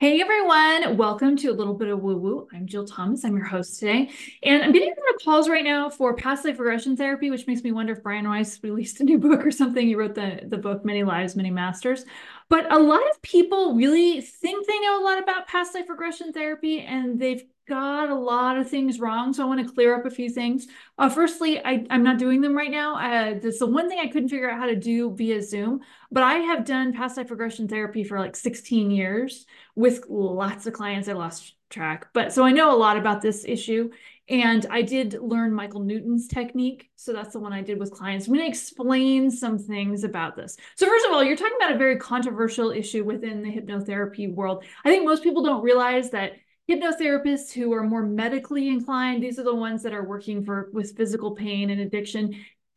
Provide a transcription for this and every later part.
Hey everyone, welcome to a little bit of woo woo. I'm Jill Thomas, I'm your host today. And I'm getting a lot of calls right now for past life regression therapy, which makes me wonder if Brian Weiss released a new book or something. He wrote the, the book Many Lives, Many Masters. But a lot of people really think they know a lot about past life regression therapy and they've got a lot of things wrong. So I want to clear up a few things. Uh, firstly, I, am not doing them right now. Uh, that's the one thing I couldn't figure out how to do via Zoom, but I have done past life regression therapy for like 16 years with lots of clients. I lost track, but so I know a lot about this issue. And I did learn Michael Newton's technique. So that's the one I did with clients. I'm going to explain some things about this. So, first of all, you're talking about a very controversial issue within the hypnotherapy world. I think most people don't realize that hypnotherapists who are more medically inclined, these are the ones that are working for with physical pain and addiction,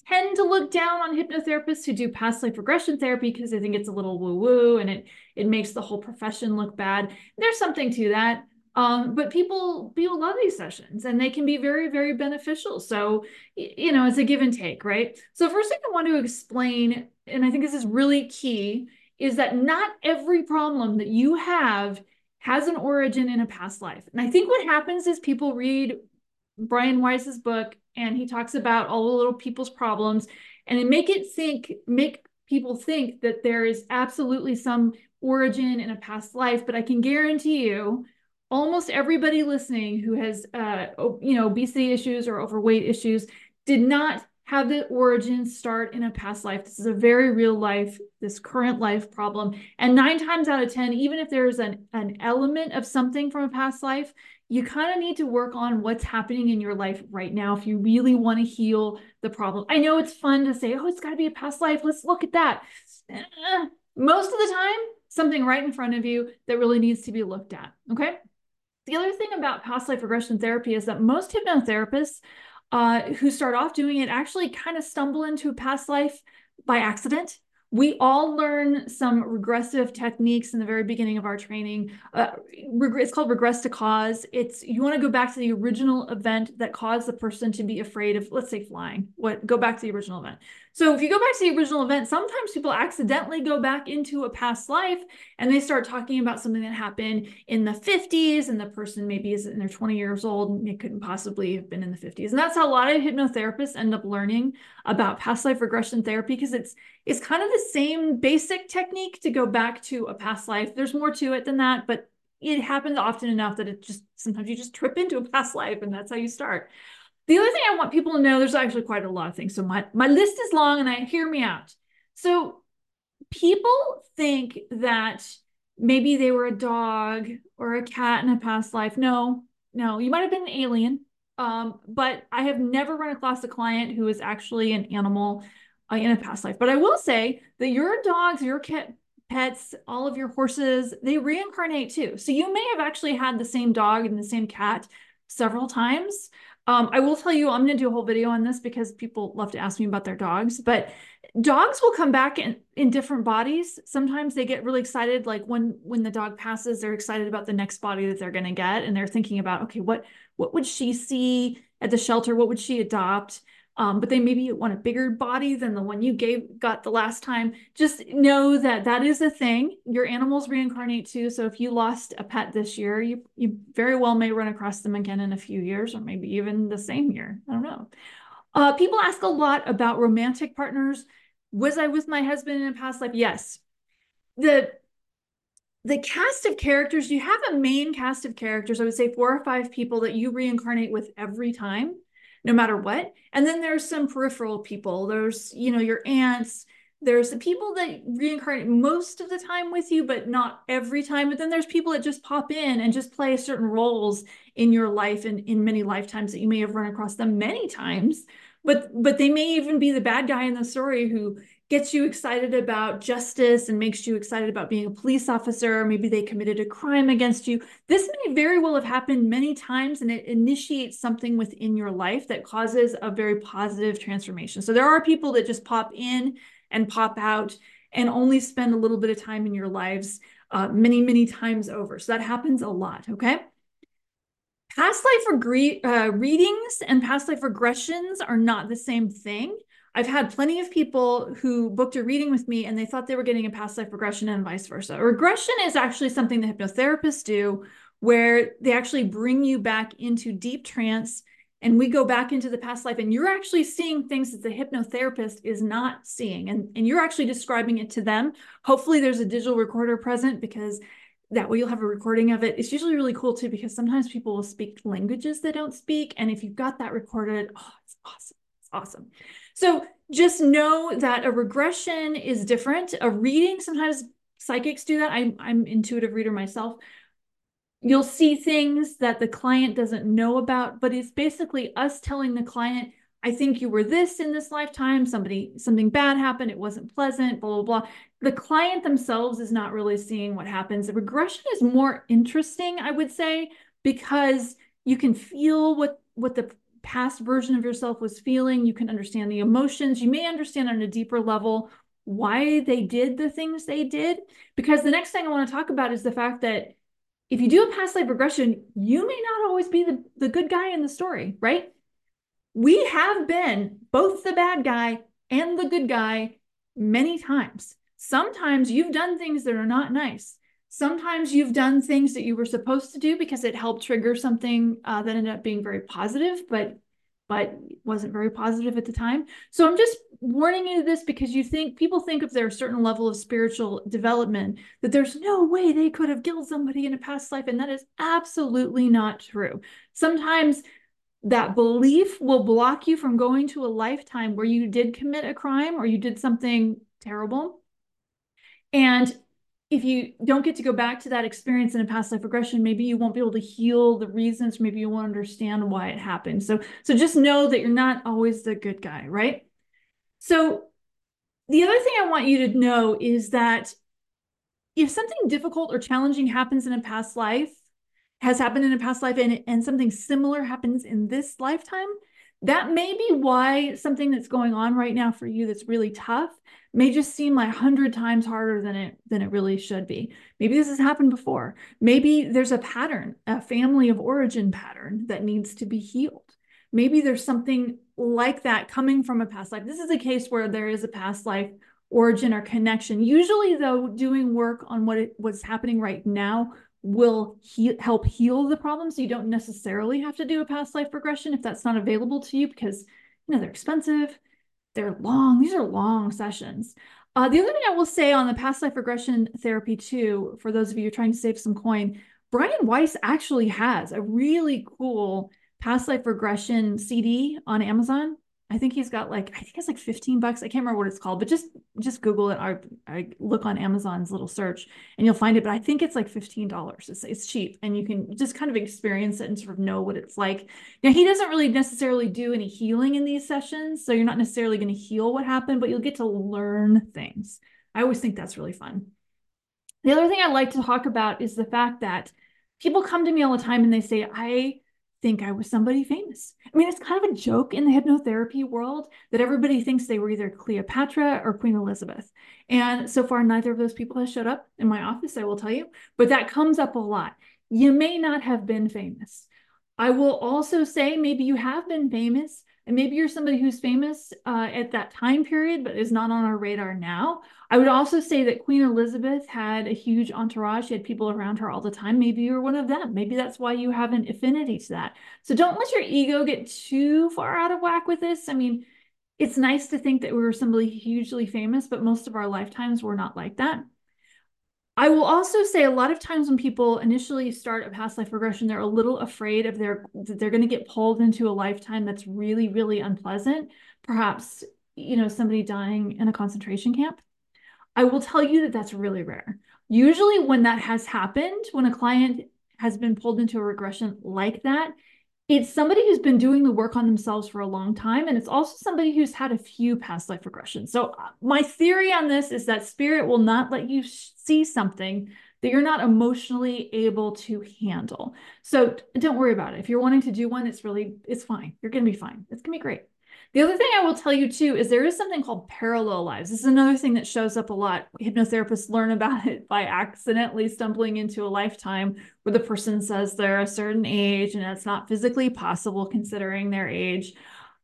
tend to look down on hypnotherapists who do past life regression therapy because they think it's a little woo woo and it it makes the whole profession look bad. There's something to that. Um, but people people love these sessions and they can be very very beneficial so you know it's a give and take right so first thing i want to explain and i think this is really key is that not every problem that you have has an origin in a past life. And I think what happens is people read Brian Weiss's book and he talks about all the little people's problems and it make it think, make people think that there is absolutely some origin in a past life. But I can guarantee you, almost everybody listening who has, uh, you know, obesity issues or overweight issues did not have the origins start in a past life. This is a very real life, this current life problem. And nine times out of 10, even if there's an, an element of something from a past life, you kind of need to work on what's happening in your life right now if you really want to heal the problem. I know it's fun to say, oh, it's got to be a past life. Let's look at that. Uh, most of the time, something right in front of you that really needs to be looked at. Okay. The other thing about past life regression therapy is that most hypnotherapists uh, who start off doing it actually kind of stumble into a past life by accident we all learn some regressive techniques in the very beginning of our training. Uh, it's called regress to cause. It's you want to go back to the original event that caused the person to be afraid of, let's say, flying. What go back to the original event. So if you go back to the original event, sometimes people accidentally go back into a past life and they start talking about something that happened in the 50s, and the person maybe is in their 20 years old and it couldn't possibly have been in the 50s. And that's how a lot of hypnotherapists end up learning about past life regression therapy because it's it's kind of the same basic technique to go back to a past life. There's more to it than that, but it happens often enough that it just sometimes you just trip into a past life and that's how you start. The other thing I want people to know, there's actually quite a lot of things. So my, my list is long and I hear me out. So people think that maybe they were a dog or a cat in a past life. No, no, you might have been an alien. Um, but I have never run across a client who is actually an animal uh, in a past life. But I will say that your dogs, your cat, pets, all of your horses, they reincarnate too. So you may have actually had the same dog and the same cat several times. Um, I will tell you, I'm going to do a whole video on this because people love to ask me about their dogs. But dogs will come back in, in different bodies. Sometimes they get really excited, like when when the dog passes, they're excited about the next body that they're going to get, and they're thinking about, okay, what what would she see at the shelter? What would she adopt? um, but they maybe want a bigger body than the one you gave got the last time. Just know that that is a thing. Your animals reincarnate too. So if you lost a pet this year, you you very well may run across them again in a few years, or maybe even the same year. I don't know. Uh, people ask a lot about romantic partners. Was I with my husband in a past life? Yes. The the cast of characters, you have a main cast of characters, I would say four or five people that you reincarnate with every time no matter what. And then there's some peripheral people. There's, you know, your aunts. There's the people that reincarnate most of the time with you, but not every time. But then there's people that just pop in and just play certain roles in your life and in many lifetimes that you may have run across them many times. But but they may even be the bad guy in the story who gets you excited about justice and makes you excited about being a police officer. Maybe they committed a crime against you. This may very well have happened many times and it initiates something within your life that causes a very positive transformation. So there are people that just pop in and pop out and only spend a little bit of time in your lives uh, many, many times over. So that happens a lot, okay? Past life uh, readings and past life regressions are not the same thing. I've had plenty of people who booked a reading with me and they thought they were getting a past life regression and vice versa. Regression is actually something that hypnotherapists do where they actually bring you back into deep trance and we go back into the past life and you're actually seeing things that the hypnotherapist is not seeing and, and you're actually describing it to them hopefully there's a digital recorder present because that way you'll have a recording of it. It's usually really cool too because sometimes people will speak languages they don't speak and if you've got that recorded oh it's awesome it's awesome. So just know that a regression is different. A reading sometimes psychics do that. I'm i'm intuitive reader myself. You'll see things that the client doesn't know about, but it's basically us telling the client, I think you were this in this lifetime, somebody, something bad happened, it wasn't pleasant, blah, blah, blah. The client themselves is not really seeing what happens. The regression is more interesting, I would say, because you can feel what, what the past version of yourself was feeling. You can understand the emotions. You may understand on a deeper level why they did the things they did. Because the next thing I want to talk about is the fact that if you do a past life regression, you may not always be the, the good guy in the story, right? We have been both the bad guy and the good guy many times. Sometimes you've done things that are not nice. Sometimes you've done things that you were supposed to do because it helped trigger something uh, that ended up being very positive, but but wasn't very positive at the time. So I'm just warning you this because you think people think of a certain level of spiritual development that there's no way they could have killed somebody in a past life. And that is absolutely not true. Sometimes that belief will block you from going to a lifetime where you did commit a crime or you did something terrible. And if you don't get to go back to that experience in a past life regression, maybe you won't be able to heal the reasons, maybe you won't understand why it happened. So, so just know that you're not always the good guy, right? So the other thing I want you to know is that if something difficult or challenging happens in a past life, has happened in a past life, and, and something similar happens in this lifetime, that may be why something that's going on right now for you that's really tough may just seem like a hundred times harder than it than it really should be. Maybe this has happened before. Maybe there's a pattern, a family of origin pattern that needs to be healed. Maybe there's something like that coming from a past life. This is a case where there is a past life origin or connection. Usually, though, doing work on what it, what's happening right now will he help heal the problems. You don't necessarily have to do a past life regression if that's not available to you because you know they're expensive, they're long. These are long sessions. Uh, the other thing I will say on the past life regression therapy too, for those of you trying to save some coin, Brian Weiss actually has a really cool past life regression CD on Amazon. I think he's got like I think it's like 15 bucks. I can't remember what it's called, but just just Google it. I, I look on Amazon's little search and you'll find it. But I think it's like $15. It's it's cheap and you can just kind of experience it and sort of know what it's like. Now he doesn't really necessarily do any healing in these sessions, so you're not necessarily going to heal what happened, but you'll get to learn things. I always think that's really fun. The other thing I like to talk about is the fact that people come to me all the time and they say, I think I was somebody famous. I mean, it's kind of a joke in the hypnotherapy world that everybody thinks they were either Cleopatra or Queen Elizabeth. And so far, neither of those people has showed up in my office, I will tell you, but that comes up a lot. You may not have been famous. I will also say maybe you have been famous, and maybe you're somebody who's famous uh, at that time period, but is not on our radar now. I would also say that Queen Elizabeth had a huge entourage. She had people around her all the time. Maybe you're one of them. Maybe that's why you have an affinity to that. So don't let your ego get too far out of whack with this. I mean, it's nice to think that we were somebody hugely famous, but most of our lifetimes were not like that. I will also say a lot of times when people initially start a past life regression, they're a little afraid of their that they're going to get pulled into a lifetime that's really, really unpleasant. Perhaps, you know, somebody dying in a concentration camp. I will tell you that that's really rare. Usually, when that has happened, when a client has been pulled into a regression like that, it's somebody who's been doing the work on themselves for a long time and it's also somebody who's had a few past life regressions. So uh, my theory on this is that spirit will not let you see something that you're not emotionally able to handle. So don't worry about it. If you're wanting to do one it's really it's fine. You're going to be fine. It's going to be great the other thing I will tell you too is there is something called parallel lives. This is another thing that shows up a lot. Hypnotherapists learn about it by accidentally stumbling into a lifetime where the person says they're a certain age and it's not physically possible considering their age.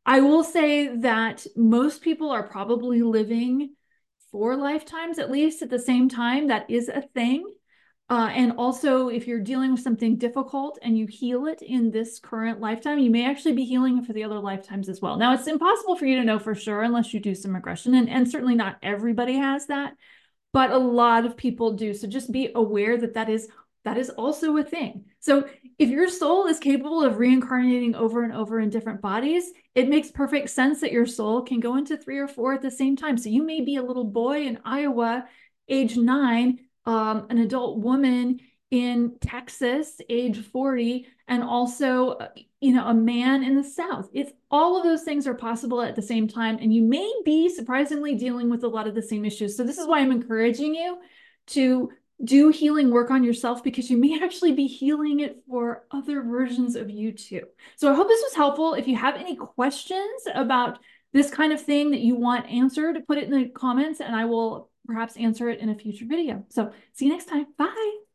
I will say that most people are probably living four lifetimes at least at the same time. That is a thing. Uh, and also, if you're dealing with something difficult and you heal it in this current lifetime, you may actually be healing for the other lifetimes as well. Now, it's impossible for you to know for sure unless you do some regression, and, and certainly not everybody has that, but a lot of people do. So just be aware that that is that is also a thing. So if your soul is capable of reincarnating over and over in different bodies, it makes perfect sense that your soul can go into three or four at the same time. So you may be a little boy in Iowa, age nine, um, an adult woman in Texas, age 40, and also, uh, you know, a man in the South. It's all of those things are possible at the same time. And you may be surprisingly dealing with a lot of the same issues. So this is why I'm encouraging you to do healing work on yourself because you may actually be healing it for other versions of you too. So I hope this was helpful. If you have any questions about this kind of thing that you want answered, put it in the comments and I will perhaps answer it in a future video. So see you next time. Bye.